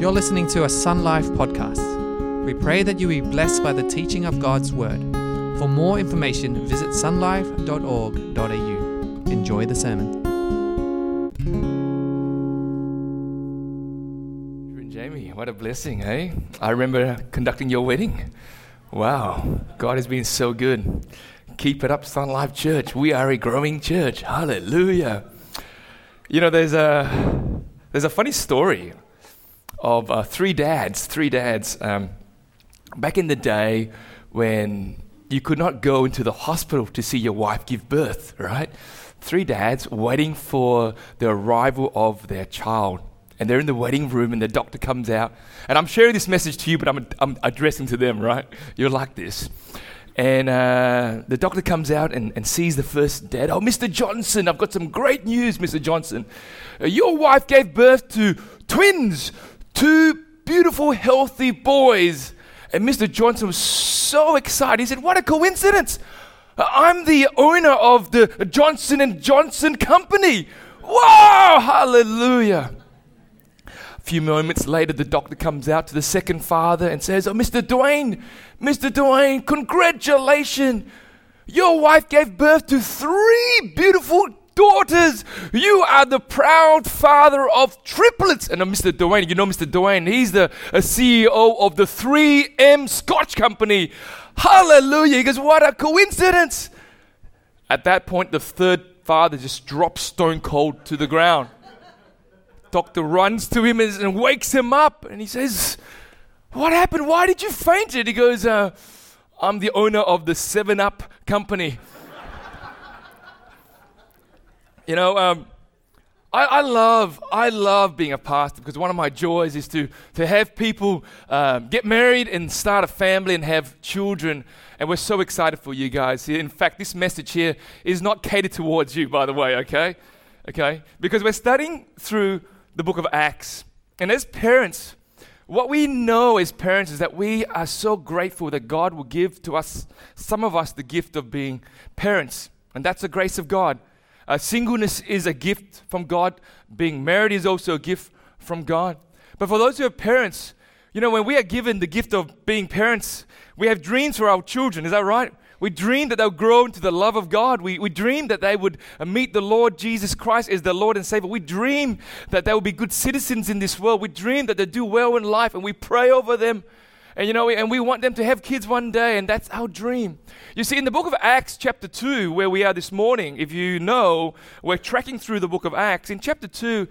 You're listening to a Sun Life podcast. We pray that you be blessed by the teaching of God's Word. For more information, visit sunlife.org.au. Enjoy the sermon. Jamie, what a blessing, hey? I remember conducting your wedding. Wow, God has been so good. Keep it up, Sun Life Church. We are a growing church. Hallelujah. You know, there's a there's a funny story of uh, three dads. Three dads. Um, back in the day when you could not go into the hospital to see your wife give birth, right? Three dads waiting for the arrival of their child. And they're in the waiting room, and the doctor comes out. And I'm sharing this message to you, but I'm, I'm addressing to them, right? You're like this. And uh, the doctor comes out and, and sees the first dad. Oh, Mr. Johnson, I've got some great news, Mr. Johnson. Uh, your wife gave birth to twins, two beautiful, healthy boys. And Mr. Johnson was so excited. He said, "What a coincidence! I'm the owner of the Johnson and Johnson company. Wow, hallelujah!" A few moments later, the doctor comes out to the second father and says, Oh, Mr. Dwayne, Mr. Dwayne, congratulations. Your wife gave birth to three beautiful daughters. You are the proud father of triplets. And uh, Mr. Dwayne, you know Mr. Dwayne, he's the uh, CEO of the 3M Scotch Company. Hallelujah. He goes, What a coincidence. At that point, the third father just drops stone cold to the ground. Doctor runs to him and, wakes him up, and he says, "What happened? Why did you faint?" It. He goes, uh, "I'm the owner of the Seven Up company." You know, um, I, I, love I love being a pastor because one of my joys is to to have people um, get married and start a family and have children. And we're so excited for you guys. In fact, this message here is not catered towards you, by the way. Okay, okay, because we're studying through the book of Acts. And as parents, what we know as parents is that we are so grateful that God will give to us, some of us, the gift of being parents. And that's the grace of God. Uh, singleness is a gift from God. Being married is also a gift from God. But for those who are parents, you know, when we are given the gift of being parents, we have dreams for our children. Is that right? We dream that they'll grow into the love of God. We, we dream that they would uh, meet the Lord Jesus Christ as their Lord and Savior. We dream that they will be good citizens in this world. We dream that they do well in life and we pray over them. And you know, and we want them to have kids one day, and that's our dream. You see, in the book of Acts, chapter 2, where we are this morning, if you know, we're tracking through the book of Acts. In chapter 2,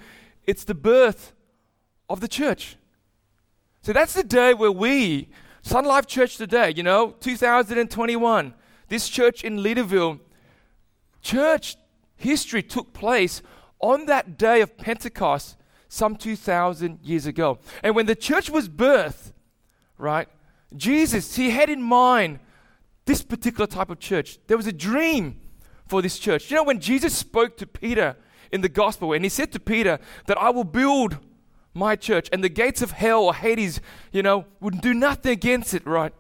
it's the birth of the church. So that's the day where we, Sun Life Church today, you know, 2021, this church in Leederville, church history took place on that day of Pentecost some 2,000 years ago. And when the church was birthed, right, Jesus, he had in mind this particular type of church. There was a dream for this church. You know, when Jesus spoke to Peter in the gospel, and he said to Peter that I will build my church, and the gates of hell or Hades, you know, would do nothing against it, right?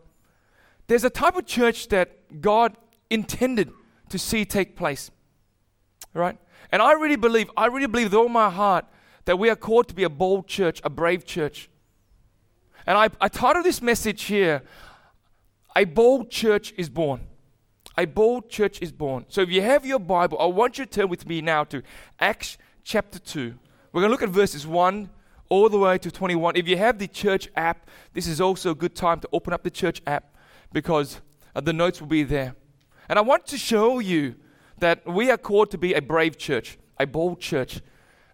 There's a type of church that God intended to see take place. Right? And I really believe, I really believe with all my heart that we are called to be a bold church, a brave church. And I, I titled this message here, A Bold Church is Born. A bold church is born. So if you have your Bible, I want you to turn with me now to Acts chapter 2. We're going to look at verses 1 all the way to 21. If you have the church app, this is also a good time to open up the church app because uh, the notes will be there. And I want to show you that we are called to be a brave church, a bold church.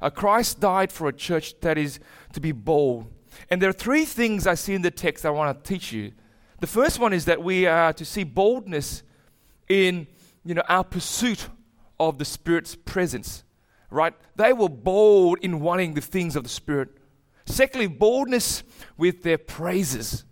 Uh, Christ died for a church that is to be bold. And there are three things I see in the text I want to teach you. The first one is that we are to see boldness in you know, our pursuit of the Spirit's presence. Right? They were bold in wanting the things of the Spirit. Secondly, boldness with their praises.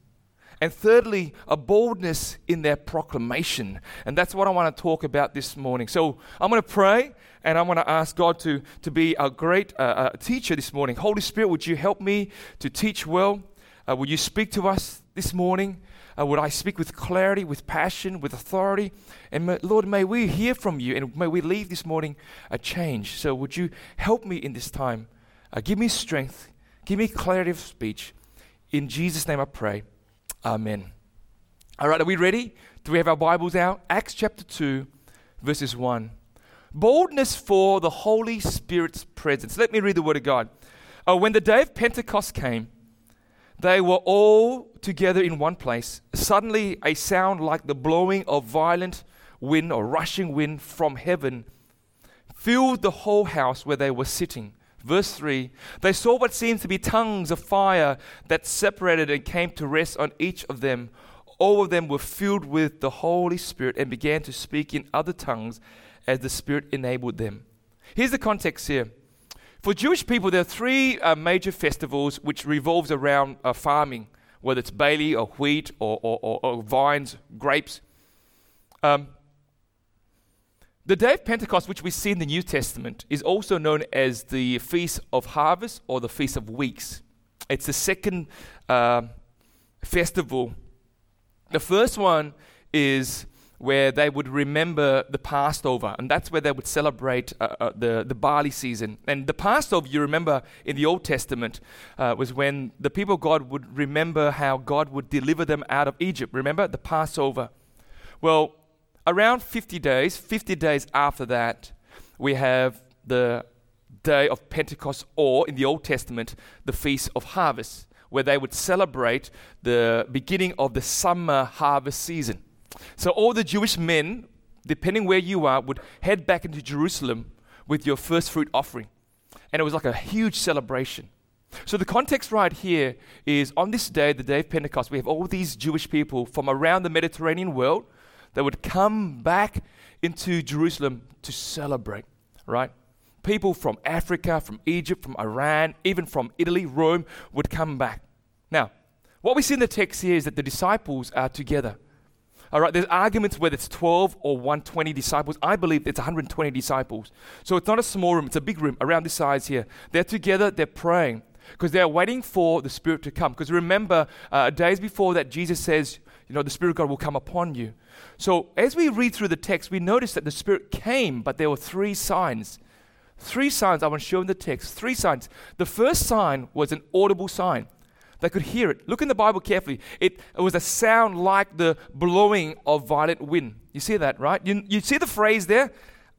And thirdly, a boldness in their proclamation. And that's what I want to talk about this morning. So I'm going to pray and I'm going to ask God to, to be a great uh, uh, teacher this morning. Holy Spirit, would you help me to teach well? Uh, would you speak to us this morning? Uh, would I speak with clarity, with passion, with authority? And Lord, may we hear from you and may we leave this morning a change. So would you help me in this time? Uh, give me strength, Give me clarity of speech. In Jesus' name I pray. Amen. All right, are we ready? Do we have our Bibles out? Acts chapter 2, verses 1. Boldness for the Holy Spirit's presence. Let me read the Word of God. Uh, when the day of Pentecost came, they were all together in one place. Suddenly, a sound like the blowing of violent wind or rushing wind from heaven filled the whole house where they were sitting. Verse 3 They saw what seemed to be tongues of fire that separated and came to rest on each of them. All of them were filled with the Holy Spirit and began to speak in other tongues as the Spirit enabled them. Here's the context here. For Jewish people, there are three uh, major festivals which revolves around uh, farming, whether it's barley or wheat or, or, or, or vines, grapes. Um, the day of Pentecost, which we see in the New Testament, is also known as the Feast of Harvest or the Feast of Weeks. It's the second uh, festival. The first one is where they would remember the Passover, and that's where they would celebrate uh, uh, the, the barley season. And the Passover, you remember in the Old Testament, uh, was when the people of God would remember how God would deliver them out of Egypt. Remember the Passover? Well, around 50 days, 50 days after that, we have the day of Pentecost, or in the Old Testament, the Feast of Harvest, where they would celebrate the beginning of the summer harvest season. So all the Jewish men, depending where you are, would head back into Jerusalem with your first fruit offering. And it was like a huge celebration. So the context right here is on this day, the day of Pentecost, we have all these Jewish people from around the Mediterranean world that would come back into Jerusalem to celebrate, right? People from Africa, from Egypt, from Iran, even from Italy, Rome would come back. Now, what we see in the text here is that the disciples are together. All right, there's arguments whether it's 12 or 120 disciples. I believe it's 120 disciples. So it's not a small room, it's a big room around this size here. They're together, they're praying because they're waiting for the Spirit to come. Because remember, uh, days before that, Jesus says, you know, the Spirit of God will come upon you. So as we read through the text, we notice that the Spirit came, but there were three signs. Three signs I want to show in the text. Three signs. The first sign was an audible sign. They could hear it. Look in the Bible carefully. It, it was a sound like the blowing of violent wind. You see that, right? You, you see the phrase there?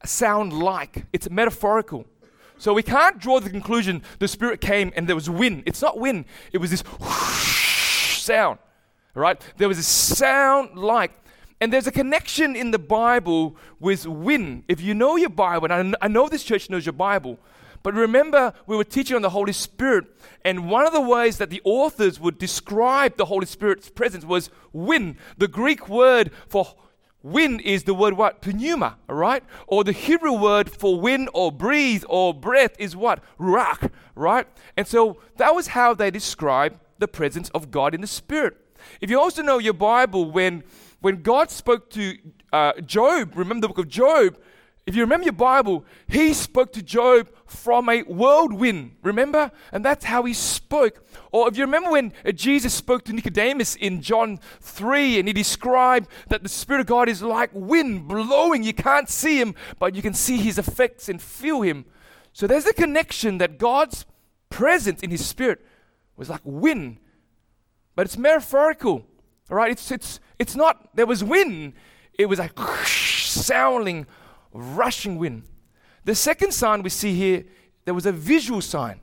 Sound like. It's metaphorical. So we can't draw the conclusion the Spirit came and there was wind. It's not wind, it was this whoosh sound, right? There was a sound like. And there's a connection in the Bible with wind. If you know your Bible, and I know this church knows your Bible, but remember, we were teaching on the Holy Spirit, and one of the ways that the authors would describe the Holy Spirit's presence was wind. The Greek word for wind is the word what? Pneuma, all right? Or the Hebrew word for wind or breathe or breath is what? Ruach, right? And so that was how they described the presence of God in the Spirit. If you also know your Bible, when when God spoke to uh, Job, remember the book of Job, if you remember your Bible, he spoke to Job from a whirlwind, remember? And that's how he spoke. Or if you remember when Jesus spoke to Nicodemus in John 3 and he described that the Spirit of God is like wind blowing. You can't see him, but you can see his effects and feel him. So there's a connection that God's presence in his Spirit was like wind, but it's metaphorical. All right, it's, it's, it's not, there was wind, it was like sounding rushing wind. The second sign we see here, there was a visual sign.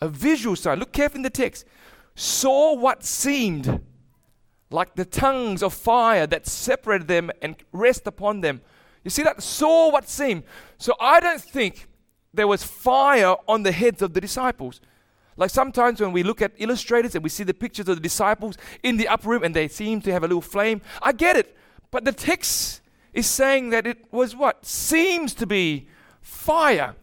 A visual sign. Look carefully in the text. Saw what seemed like the tongues of fire that separated them and rest upon them. You see that? Saw what seemed. So I don't think there was fire on the heads of the disciples. Like sometimes when we look at illustrators and we see the pictures of the disciples in the upper room and they seem to have a little flame, I get it. But the text is saying that it was what? Seems to be fire.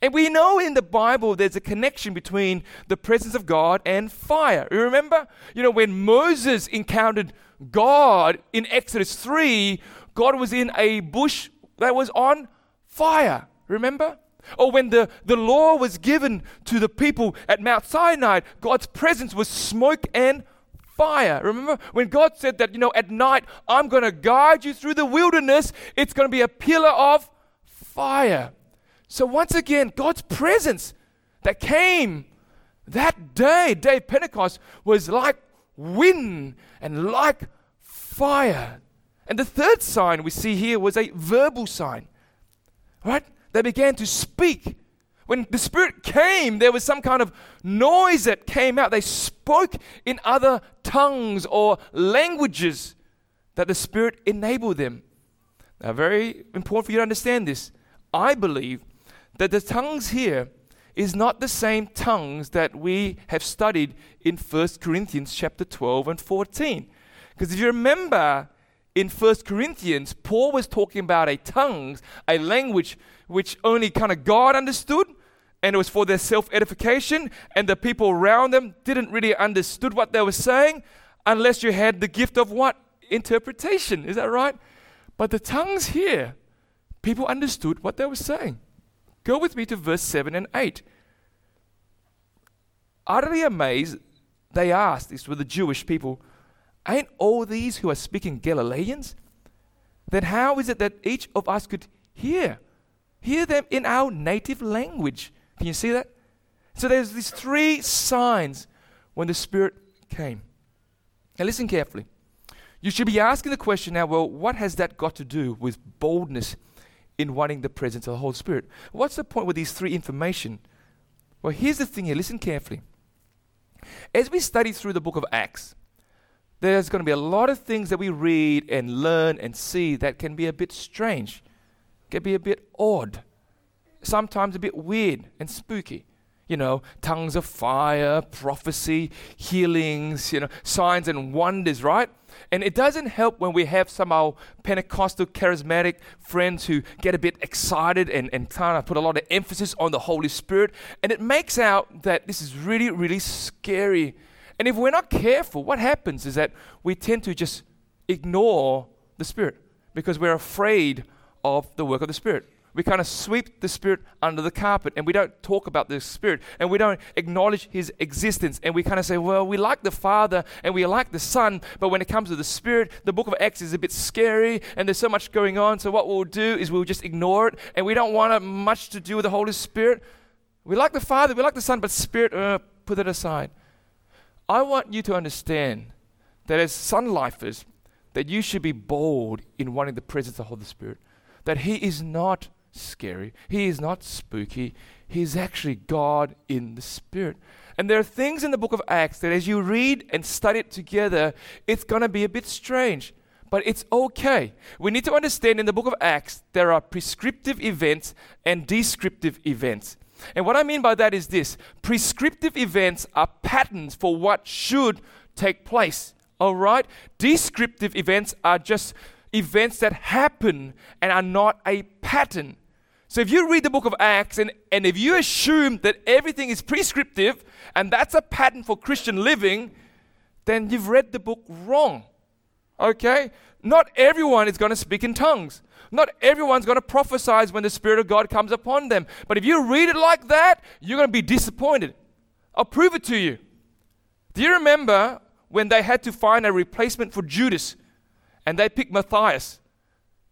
And we know in the Bible there's a connection between the presence of God and fire. You remember? You know, when Moses encountered God in Exodus 3, God was in a bush that was on fire. Remember? Or when the, the law was given to the people at Mount Sinai, God's presence was smoke and fire. Remember when God said that, you know, at night, I'm going to guide you through the wilderness, it's going to be a pillar of fire. So once again, God's presence that came That day, day of Pentecost, was like wind and like fire. And the third sign we see here was a verbal sign. Right? They began to speak. When the Spirit came, there was some kind of noise that came out. They spoke in other tongues or languages that the Spirit enabled them. Now, very important for you to understand this. I believe that the tongues here is not the same tongues that we have studied in 1 Corinthians chapter 12 and 14. Because if you remember in 1 Corinthians, Paul was talking about a tongues, a language which only kind of God understood, and it was for their self-edification, and the people around them didn't really understood what they were saying unless you had the gift of what? Interpretation. Is that right? But the tongues here, people understood what they were saying. Go with me to verse 7 and 8. Utterly amazed, they asked, this were the Jewish people, Ain't all these who are speaking Galileans? Then how is it that each of us could hear? Hear them in our native language. Can you see that? So there's these three signs when the Spirit came. Now listen carefully. You should be asking the question now, well, what has that got to do with boldness in wanting the presence of the Holy Spirit. What's the point with these three information? Well, here's the thing here. Listen carefully. As we study through the book of Acts, there's going to be a lot of things that we read and learn and see that can be a bit strange, can be a bit odd, sometimes a bit weird and spooky. You know, tongues of fire, prophecy, healings, you know, signs and wonders, right? And it doesn't help when we have some our Pentecostal charismatic friends who get a bit excited and, and kind of put a lot of emphasis on the Holy Spirit. And it makes out that this is really, really scary. And if we're not careful, what happens is that we tend to just ignore the Spirit because we're afraid of the work of the Spirit we kind of sweep the Spirit under the carpet and we don't talk about the Spirit and we don't acknowledge His existence. And we kind of say, well, we like the Father and we like the Son, but when it comes to the Spirit, the book of Acts is a bit scary and there's so much going on. So what we'll do is we'll just ignore it and we don't want much to do with the Holy Spirit. We like the Father, we like the Son, but Spirit, uh, put it aside. I want you to understand that as Sun lifers, that you should be bold in wanting the presence of the Holy Spirit. That He is not scary. He is not spooky. He is actually God in the Spirit. And there are things in the book of Acts that as you read and study it together, it's going to be a bit strange. But it's okay. We need to understand in the book of Acts, there are prescriptive events and descriptive events. And what I mean by that is this prescriptive events are patterns for what should take place. All right? Descriptive events are just events that happen and are not a pattern. So if you read the book of Acts and, and if you assume that everything is prescriptive and that's a pattern for Christian living, then you've read the book wrong. Okay? Not everyone is going to speak in tongues. Not everyone's going to prophesy when the Spirit of God comes upon them. But if you read it like that, you're going to be disappointed. I'll prove it to you. Do you remember when they had to find a replacement for Judas and they picked Matthias?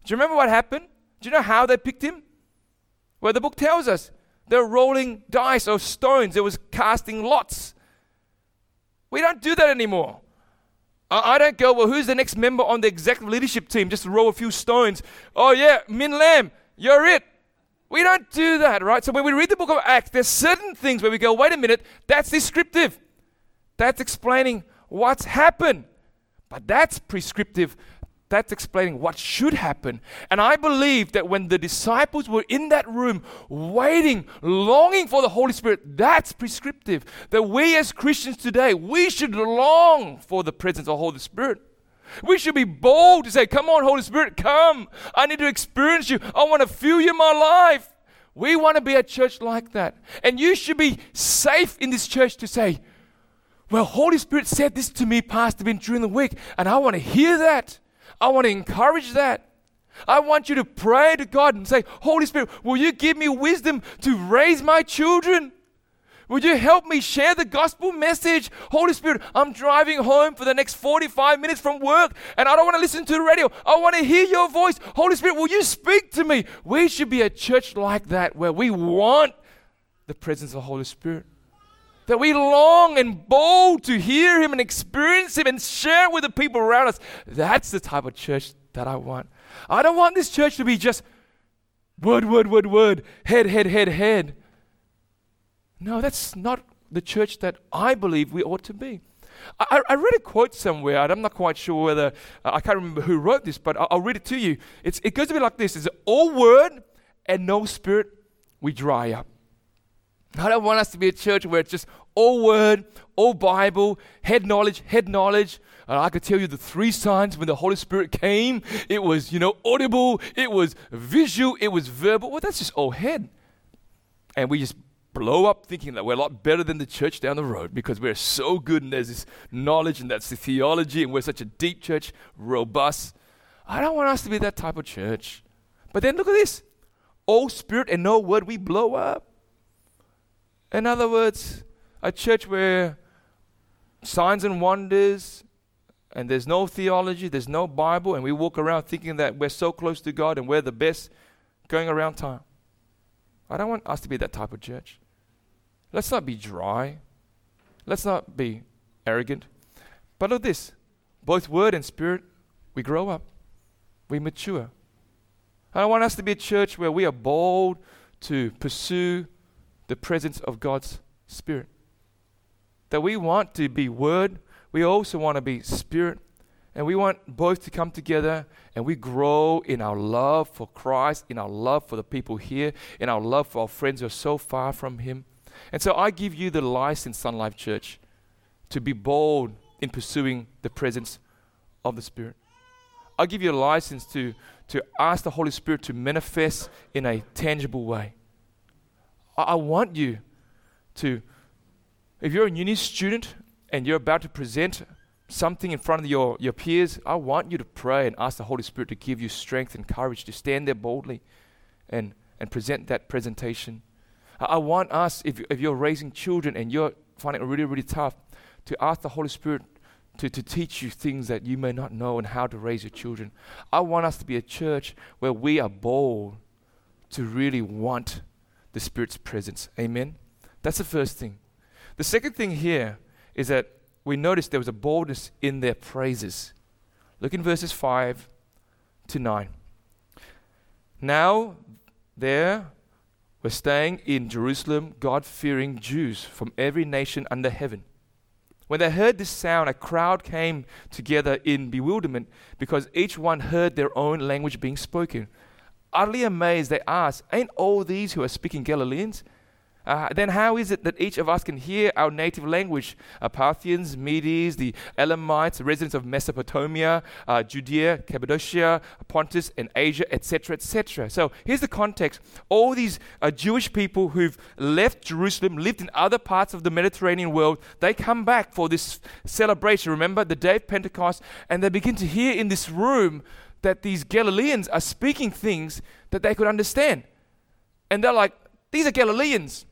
Do you remember what happened? Do you know how they picked him? Well, the book tells us they're rolling dice or stones, it was casting lots. We don't do that anymore. I, don't go, well, who's the next member on the executive leadership team? Just roll a few stones. Oh, yeah, Min Lam, you're it. We don't do that, right? So when we read the book of Acts, there's certain things where we go, wait a minute, that's descriptive. That's explaining what's happened. But that's prescriptive that's explaining what should happen. And I believe that when the disciples were in that room, waiting, longing for the Holy Spirit, that's prescriptive. That we as Christians today, we should long for the presence of the Holy Spirit. We should be bold to say, Come on, Holy Spirit, come. I need to experience you. I want to feel you in my life. We want to be a church like that. And you should be safe in this church to say, Well, Holy Spirit said this to me, Pastor Ben, during the week, and I want to hear that. I want to encourage that. I want you to pray to God and say, Holy Spirit, will you give me wisdom to raise my children? Would you help me share the gospel message? Holy Spirit, I'm driving home for the next 45 minutes from work and I don't want to listen to the radio. I want to hear your voice. Holy Spirit, will you speak to me? We should be a church like that where we want the presence of the Holy Spirit. That we long and bold to hear Him and experience Him and share with the people around us. That's the type of church that I want. I don't want this church to be just word, word, word, word, head, head, head, head. No, that's not the church that I believe we ought to be. I, I read a quote somewhere, and I'm not quite sure whether, uh, I can't remember who wrote this, but I'll, I'll read it to you. It's, it goes a bit like this It's all word and no spirit, we dry up. I don't want us to be a church where it's just all word, all Bible, head knowledge, head knowledge. And I could tell you the three signs when the Holy Spirit came. It was, you know, audible, it was visual, it was verbal. Well, that's just all head. And we just blow up thinking that we're a lot better than the church down the road because we're so good and there's this knowledge and that's the theology and we're such a deep church, robust. I don't want us to be that type of church. But then look at this all spirit and no word, we blow up. In other words, a church where signs and wonders and there's no theology, there's no Bible, and we walk around thinking that we're so close to God and we're the best going around time. I don't want us to be that type of church. Let's not be dry. Let's not be arrogant. But look this both word and spirit, we grow up, we mature. I want us to be a church where we are bold to pursue the presence of God's Spirit. That we want to be Word, we also want to be Spirit, and we want both to come together and we grow in our love for Christ, in our love for the people here, in our love for our friends who are so far from Him. And so I give you the license, Sun Life Church, to be bold in pursuing the presence of the Spirit. I give you a license to, to ask the Holy Spirit to manifest in a tangible way. I, I want you to, if you're a uni student and you're about to present something in front of your, your peers, I want you to pray and ask the Holy Spirit to give you strength and courage to stand there boldly and, and present that presentation. I, I want us, if, if you're raising children and you're finding it really, really tough, to ask the Holy Spirit to, to teach you things that you may not know and how to raise your children. I want us to be a church where we are bold to really want the Spirit's presence. Amen? That's the first thing. The second thing here is that we notice there was a boldness in their praises. Look in verses 5 to 9. Now, there were staying in Jerusalem God fearing Jews from every nation under heaven. When they heard this sound, a crowd came together in bewilderment because each one heard their own language being spoken. Utterly amazed, they asked, Ain't all these who are speaking Galileans? Uh, then how is it that each of us can hear our native language? Uh, Parthians, Medes, the Elamites, residents of Mesopotamia, uh, Judea, Cappadocia, Pontus, and Asia, etc., etc. So here's the context. All these uh, Jewish people who've left Jerusalem, lived in other parts of the Mediterranean world, they come back for this celebration. Remember the day of Pentecost, and they begin to hear in this room that these Galileans are speaking things that they could understand. And they're like, these are Galileans.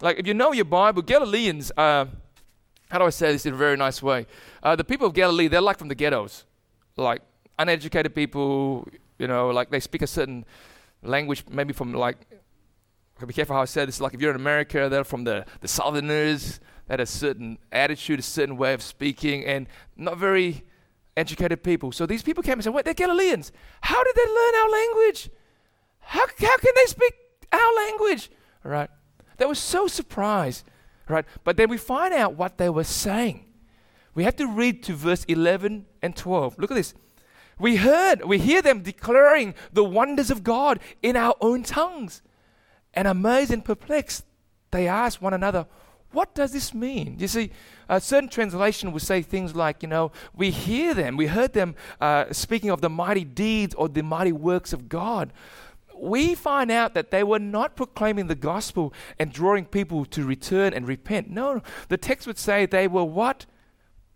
Like, if you know your Bible, Galileans are, how do I say this in a very nice way? Uh, the people of Galilee, they're like from the ghettos. Like, uneducated people, you know, like they speak a certain language, maybe from like, be careful how I say this, like if you're in America, they're from the, the Southerners, that a certain attitude, a certain way of speaking, and not very educated people. So these people came and said, Wait, they're Galileans. How did they learn our language? How, how can they speak our language? All right. They were so surprised. Right. But then we find out what they were saying. We have to read to verse 11 and 12. Look at this. We heard, we hear them declaring the wonders of God in our own tongues. And amazed and perplexed, they asked one another, what does this mean? You see, a certain translation will say things like, you know, we hear them, we heard them uh, speaking of the mighty deeds or the mighty works of God. We find out that they were not proclaiming the gospel and drawing people to return and repent. No, the text would say they were what?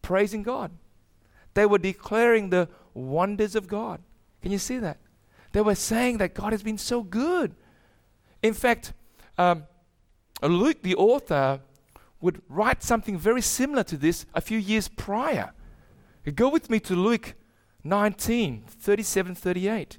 Praising God. They were declaring the wonders of God. Can you see that? They were saying that God has been so good. In fact, um, Luke, the author, would write something very similar to this a few years prior. Go with me to Luke 19 37 38.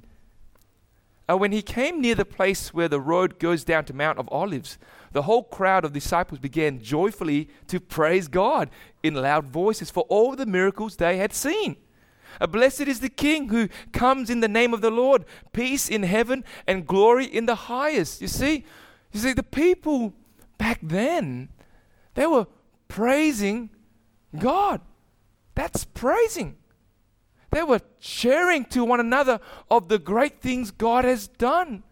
Uh, when he came near the place where the road goes down to Mount of Olives, the whole crowd of disciples began joyfully to praise God in loud voices for all the miracles they had seen. A blessed is the King who comes in the name of the Lord, peace in heaven and glory in the highest. You see, you see, the people back then, they were praising God. That's praising. They were sharing to one another of the great things God has done.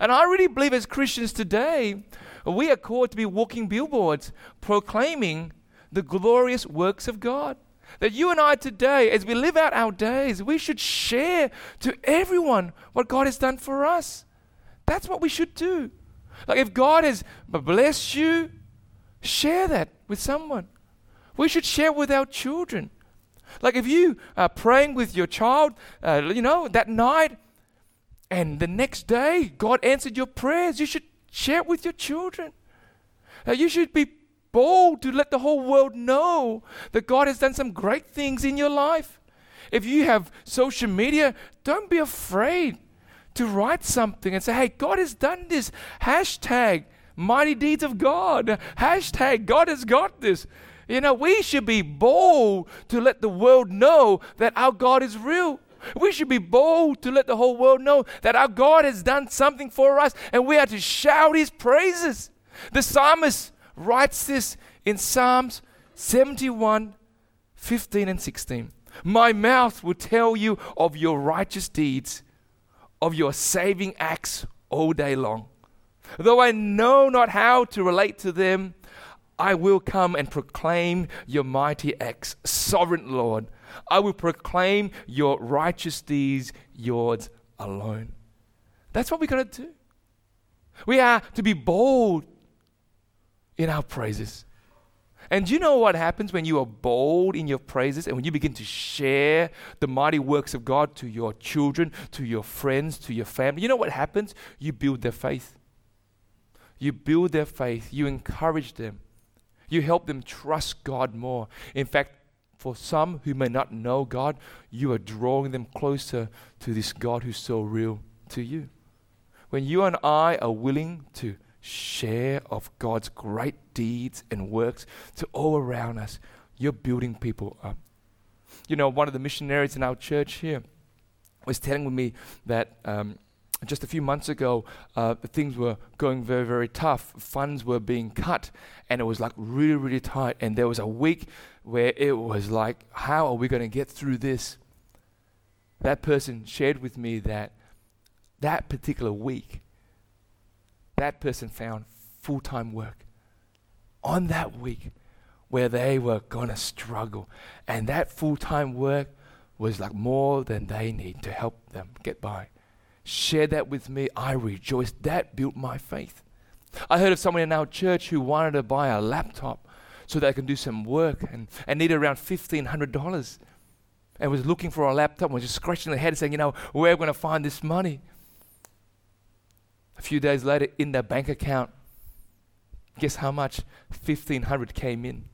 And I really believe as Christians today, we are called to be walking billboards proclaiming the glorious works of God. That you and I today, as we live out our days, we should share to everyone what God has done for us. That's what we should do. Like if God has blessed you, share that with someone. We should share with our children. Like if you are praying with your child, uh, you know, that night, and the next day God answered your prayers, you should share it with your children. Uh, you should be bold to let the whole world know that God has done some great things in your life. If you have social media, don't be afraid to write something and say, hey, God has done this. Hashtag mighty deeds of God. Hashtag God has got this. You know, we should be bold to let the world know that our God is real. We should be bold to let the whole world know that our God has done something for us and we are to shout his praises. The psalmist writes this in Psalms 71 15 and 16. My mouth will tell you of your righteous deeds, of your saving acts all day long. Though I know not how to relate to them, I will come and proclaim your mighty acts, sovereign Lord. I will proclaim your righteous deeds, yours alone. That's what we got to do. We are to be bold in our praises. And you know what happens when you are bold in your praises and when you begin to share the mighty works of God to your children, to your friends, to your family? You know what happens? You build their faith. You build their faith. You encourage them. You help them trust God more. In fact, for some who may not know God, you are drawing them closer to this God who's so real to you. When you and I are willing to share of God's great deeds and works to all around us, you're building people up. You know, one of the missionaries in our church here was telling me that um, just a few months ago, uh, things were going very, very tough. Funds were being cut, and it was like really, really tight. And there was a week where it was like, how are we going to get through this? That person shared with me that that particular week, that person found full time work on that week where they were going to struggle. And that full time work was like more than they need to help them get by shared that with me. I rejoiced. That built my faith. I heard of someone in our church who wanted to buy a laptop so they can do some work and, and needed around $1,500 and was looking for a laptop and was just scratching their head saying, you know, where are we going to find this money? A few days later, in their bank account, guess how much? 1500 came in.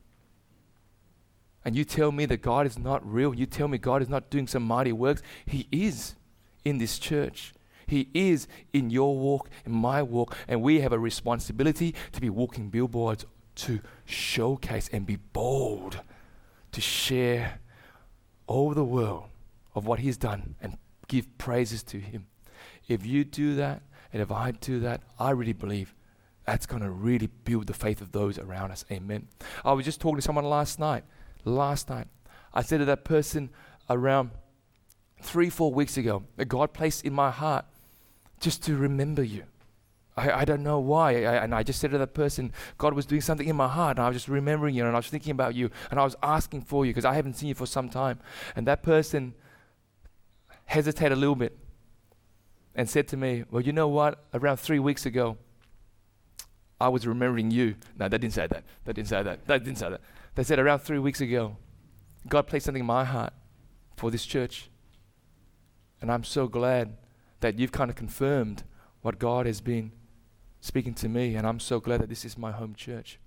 And you tell me that God is not real. You tell me God is not doing some mighty works. He is in this church. He is in your walk, in my walk, and we have a responsibility to be walking billboards to showcase and be bold to share all the world of what He's done and give praises to Him. If you do that, and if I do that, I really believe that's going to really build the faith of those around us. Amen. I was just talking to someone last night. Last night, I said to that person around three, four weeks ago that God placed in my heart just to remember you. I, I don't know why. I, and I just said to that person, God was doing something in my heart, and I was just remembering you, and I was thinking about you, and I was asking for you because I haven't seen you for some time. And that person hesitated a little bit and said to me, Well, you know what? Around three weeks ago, I was remembering you. No, they didn't say that. They didn't say that. They didn't say that. They said around three weeks ago, God placed something in my heart for this church. And I'm so glad that you've kind of confirmed what God has been speaking to me. And I'm so glad that this is my home church.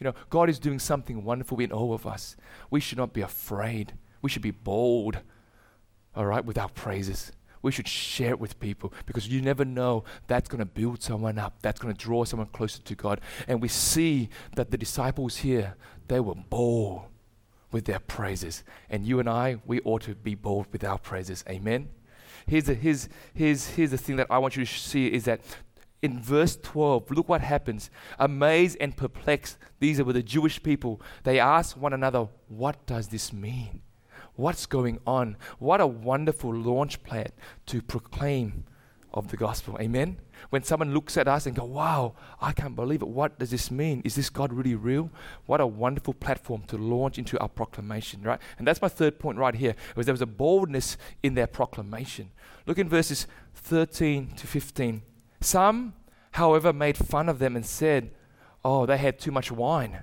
You know, God is doing something wonderful in all of us. We should not be afraid. We should be bold, all right, with our praises. we should share it with people because you never know that's going to build someone up, that's going to draw someone closer to God. And we see that the disciples here, they were bold with their praises. And you and I, we ought to be bold with our praises. Amen. Here's the, here's, here's, here's the thing that I want you to see is that in verse 12, look what happens. Amazed and perplexed, these were the Jewish people. They asked one another, What does this mean? What's going on? What a wonderful launch pad to proclaim of the gospel. Amen? When someone looks at us and go, wow, I can't believe it. What does this mean? Is this God really real? What a wonderful platform to launch into our proclamation, right? And that's my third point right here. Was there was a boldness in their proclamation. Look in verses 13 to 15. Some, however, made fun of them and said, oh, they had too much wine.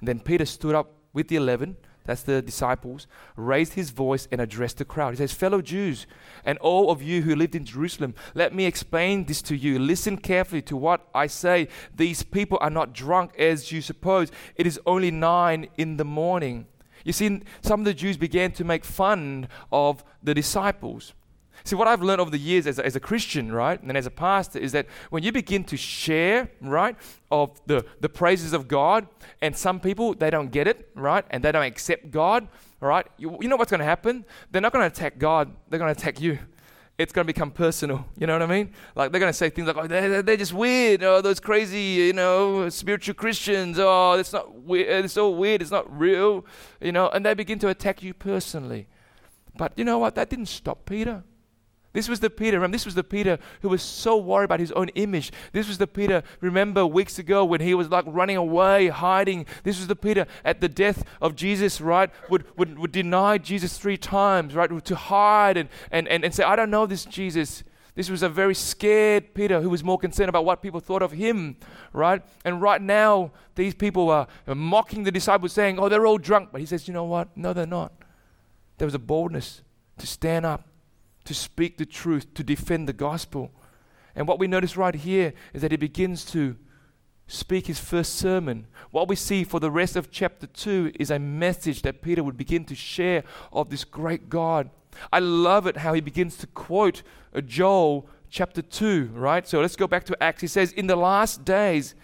And then Peter stood up with the eleven that's the disciples, raised his voice and addressed the crowd. He says, Fellow Jews, and all of you who lived in Jerusalem, let me explain this to you. Listen carefully to what I say. These people are not drunk as you suppose. It is only nine in the morning. You see, some of the Jews began to make fun of the disciples. See, what I've learned over the years as a, as a Christian, right, and as a pastor, is that when you begin to share, right, of the, the praises of God, and some people, they don't get it, right, and they don't accept God, right, you, you know what's going to happen? They're not going to attack God, they're going to attack you. It's going to become personal. You know what I mean? Like they're going to say things like, "Oh, they're, they're just weird. Oh, those crazy, you know, spiritual Christians. Oh, it's not weird. It's so weird. It's not real. You know." And they begin to attack you personally. But you know what? That didn't stop Peter. This was the Peter, remember, this was the Peter who was so worried about his own image. This was the Peter, remember weeks ago when he was like running away, hiding. This was the Peter at the death of Jesus, right? Would, would, would deny Jesus three times, right? To hide and, and, and, and say, I don't know this Jesus. This was a very scared Peter who was more concerned about what people thought of him, right? And right now, these people are mocking the disciples, saying, Oh, they're all drunk. But he says, You know what? No, they're not. There was a boldness to stand up to speak the truth, to defend the gospel. And what we notice right here is that he begins to speak his first sermon. What we see for the rest of chapter 2 is a message that Peter would begin to share of this great God. I love it how he begins to quote Joel chapter 2, right? So let's go back to Acts. He says, In the last days,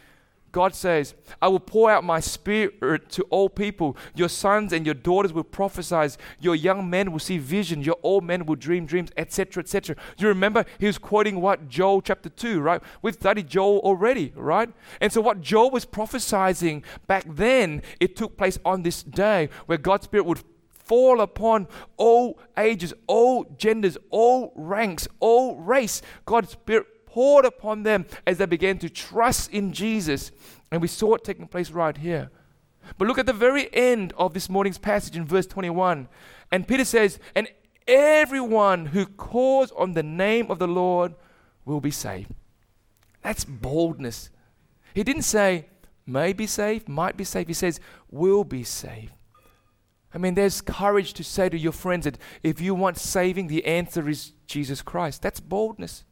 God says, I will pour out my spirit to all people. Your sons and your daughters will prophesy. Your young men will see vision. Your old men will dream dreams, etc., etc. You remember he was quoting what Joel chapter 2, right? We've studied Joel already, right? And so what Joel was prophesying back then, it took place on this day where God's spirit would fall upon all ages, all genders, all ranks, all race. God's spirit poured upon them as they began to trust in Jesus. And we saw it taking place right here. But look at the very end of this morning's passage in verse 21. And Peter says, And everyone who calls on the name of the Lord will be saved. That's boldness. He didn't say, may be saved, might be saved. He says, will be saved. I mean, there's courage to say to your friends that if you want saving, the answer is Jesus Christ. That's boldness.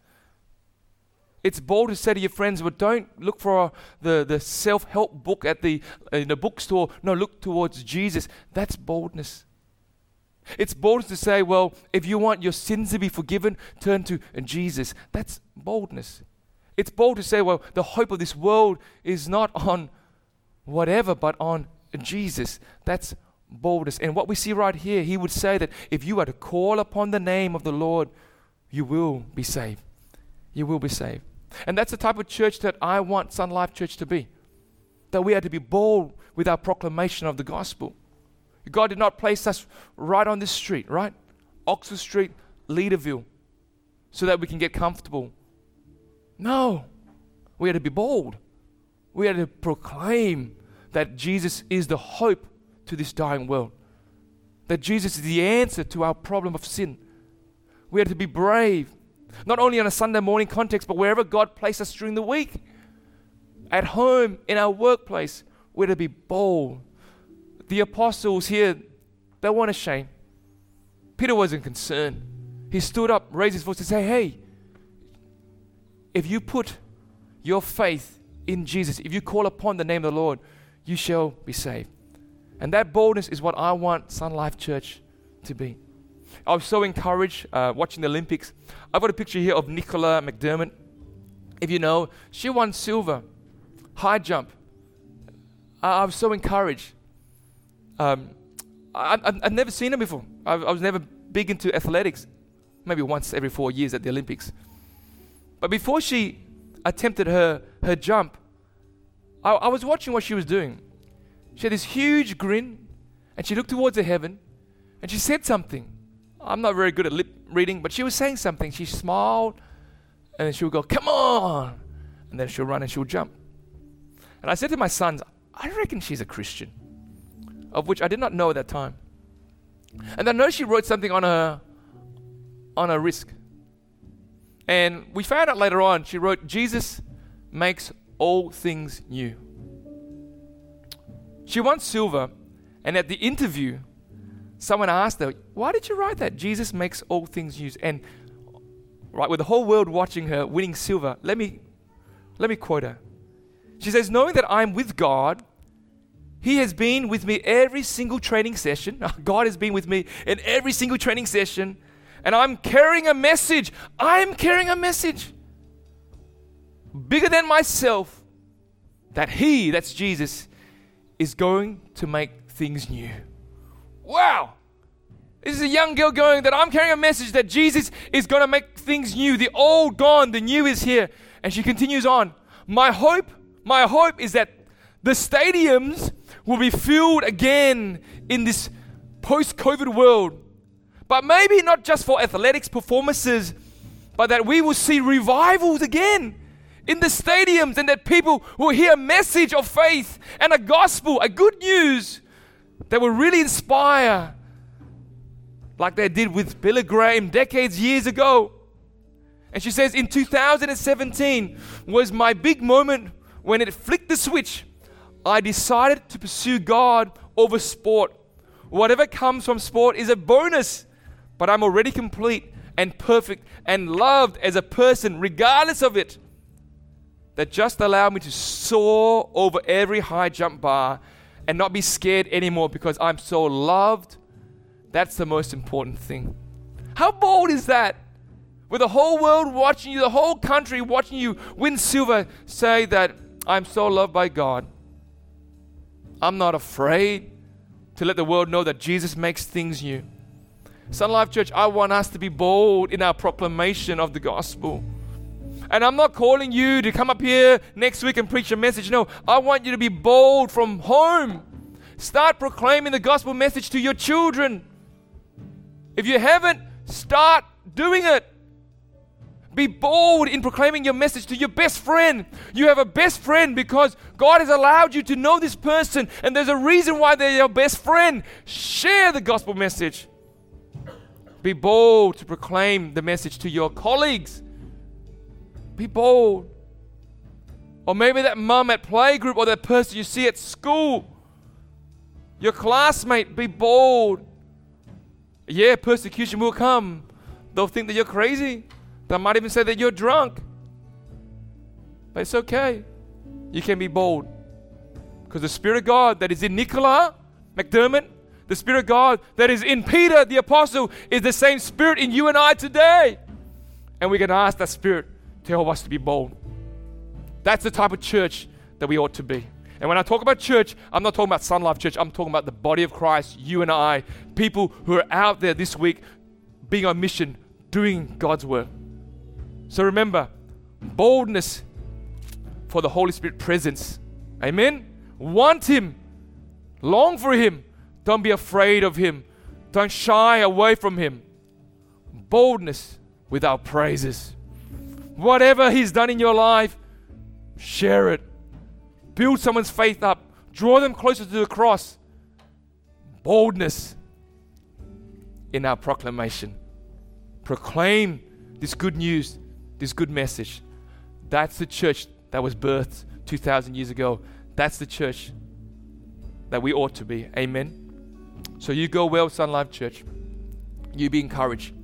It's bold to say to your friends, but don't look for the, the self help book at the, in the bookstore. No, look towards Jesus. That's boldness. It's bold to say, well, if you want your sins to be forgiven, turn to Jesus. That's boldness. It's bold to say, well, the hope of this world is not on whatever, but on Jesus. That's boldness. And what we see right here, he would say that if you are to call upon the name of the Lord, you will be saved. You will be saved. And that's the type of church that I want Sun Life Church to be. That we are to be bold with our proclamation of the gospel. God did not place us right on this street, right? Oxford Street, Leederville, so that we can get comfortable. No. We are to be bold. We are to proclaim that Jesus is the hope to this dying world. That Jesus is the answer to our problem of sin. We are to be brave not only on a Sunday morning context, but wherever God places us during the week. At home, in our workplace, we're to be bold. The apostles here, they weren't ashamed. Peter wasn't concerned. He stood up, raised his voice to say, Hey, if you put your faith in Jesus, if you call upon the name of the Lord, you shall be saved. And that boldness is what I want Sun Life Church to be. I was so encouraged uh, watching the Olympics. I've got a picture here of Nicola McDermott. If you know, she won silver, high jump. I, I was so encouraged. Um, I, have never seen her before. I, I was never big into athletics, maybe once every four years at the Olympics. But before she attempted her, her jump, I, I was watching what she was doing. She had this huge grin, and she looked towards the heaven, and she said something. I'm not very good at lip reading, but she was saying something. She smiled, and she would go, Come on! And then she'll run and she'll jump. And I said to my sons, I reckon she's a Christian, of which I did not know at that time. And I know she wrote something on her on her wrist. And we found out later on, she wrote, Jesus makes all things new. She won silver, and at the interview, someone asked her, Why did you write that? Jesus makes all things new. And right, with the whole world watching her winning silver, let me let me quote her. She says, Knowing that I'm with God, He has been with me every single training session. God has been with me in every single training session. And I'm carrying a message. I'm carrying a message bigger than myself that He, that's Jesus, is going to make things new. Wow! This is a young girl going that I'm carrying a message that Jesus is going to make things new. The old gone, the new is here. And she continues on. My hope, my hope is that the stadiums will be filled again in this post COVID world. But maybe not just for athletics performances, but that we will see revivals again in the stadiums and that people will hear a message of faith and a gospel, a good news that will really inspire, like they did with Billy Graham decades, years ago. And she says, in 2017 was my big moment when it flicked the switch. I decided to pursue God over sport. Whatever comes from sport is a bonus, but I'm already complete and perfect and loved as a person, regardless of it that just allowed me to soar over every high jump bar and not be scared anymore because I'm so loved. That's the most important thing. How bold is that? With the whole world watching you, the whole country watching you win silver, say that I'm so loved by God. I'm not afraid to let the world know that Jesus makes things new. Sun Life Church, I want us to be bold in our proclamation of the gospel. And I'm not calling you to come up here next week and preach a message. No, I want you to be bold from home. Start proclaiming the gospel message to your children. If you haven't, start doing it. Be bold in proclaiming your message to your best friend. You have a best friend because God has allowed you to know this person, and there's a reason why they're your best friend. Share the gospel message. Be bold to proclaim the message to your colleagues. Be bold. Or maybe that mum at playgroup or that person you see at school, your classmate, be bold. Yeah, persecution will come. They'll think that you're crazy. They might even say that you're drunk. But it's okay. You can be bold. Because the Spirit of God that is in Nicola McDermott, the Spirit of God that is in Peter the Apostle, is the same Spirit in you and I today. And we can ask that Spirit to help us to be bold. That's the type of church that we ought to be. And when I talk about church, I'm not talking about Sun Life Church. I'm talking about the body of Christ, you and I, people who are out there this week being on mission, doing God's work. So remember, boldness for the Holy Spirit presence. Amen. Want Him, long for Him. Don't be afraid of Him. Don't shy away from Him. Boldness with our praises. Whatever He's done in your life, share it. Build someone's faith up. Draw them closer to the cross. Boldness in our proclamation. Proclaim this good news, this good message. That's the church that was birthed 2,000 years ago. That's the church that we ought to be. Amen. So you go well, Sun Life Church. You be encouraged.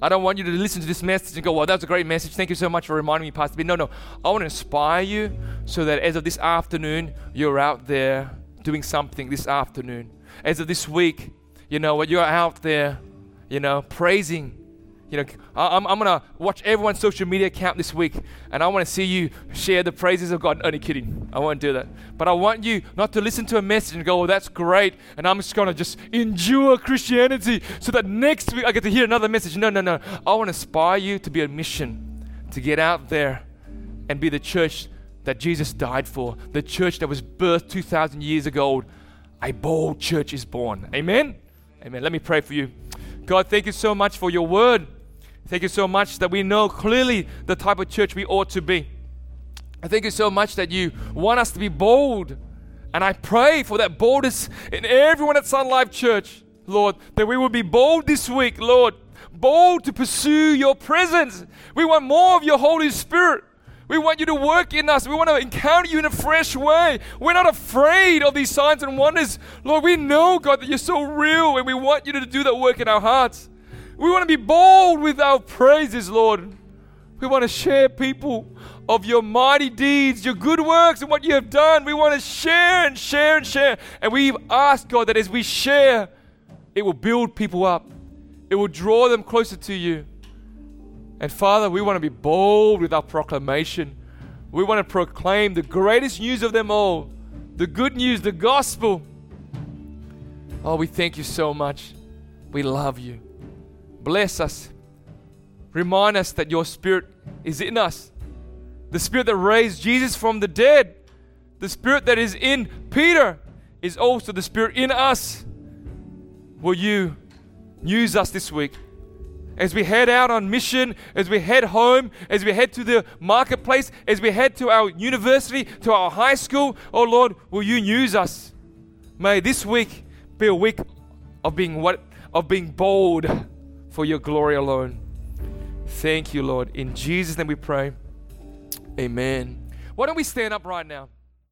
I don't want you to listen to this message and go, well, that's a great message. Thank you so much for reminding me, Pastor B. No, no. I want to inspire you so that as of this afternoon, you're out there doing something this afternoon. As of this week, you know what, you're out there you know, praising. You know, I'm, I'm going to watch everyone's social media account this week and I want to see you share the praises of God. Only kidding. I won't do that. But I want you not to listen to a message and go, well, that's great. And I'm just going to just endure Christianity so that next week I get to hear another message. No, no, no. I want to inspire you to be a mission, to get out there and be the church that Jesus died for, the church that was birthed 2,000 years ago. A bold church is born. Amen? Amen. Let me pray for you. God, thank you so much for your word. Thank you so much that we know clearly the type of church we ought to be. I thank you so much that you want us to be bold. And I pray for that boldness in everyone at Sun Life Church, Lord, that we will be bold this week, Lord, bold to pursue your presence. We want more of your Holy Spirit. We want you to work in us. We want to encounter you in a fresh way. We're not afraid of these signs and wonders. Lord, we know, God, that you're so real and we want you to do that work in our hearts. We want to be bold with our praises, Lord. We want to share people of your mighty deeds, your good works, and what you have done. We want to share and share and share. And we ask, God, that as we share, it will build people up, it will draw them closer to you. And Father, we want to be bold with our proclamation. We want to proclaim the greatest news of them all the good news, the gospel. Oh, we thank you so much. We love you. Bless us. Remind us that your spirit is in us. The spirit that raised Jesus from the dead, the spirit that is in Peter, is also the spirit in us. Will you use us this week? As we head out on mission, as we head home, as we head to the marketplace, as we head to our university, to our high school, oh Lord, will you use us? May this week be a week of being what of being bold for your glory alone. Thank you, Lord. In Jesus' name we pray. Amen. Why don't we stand up right now?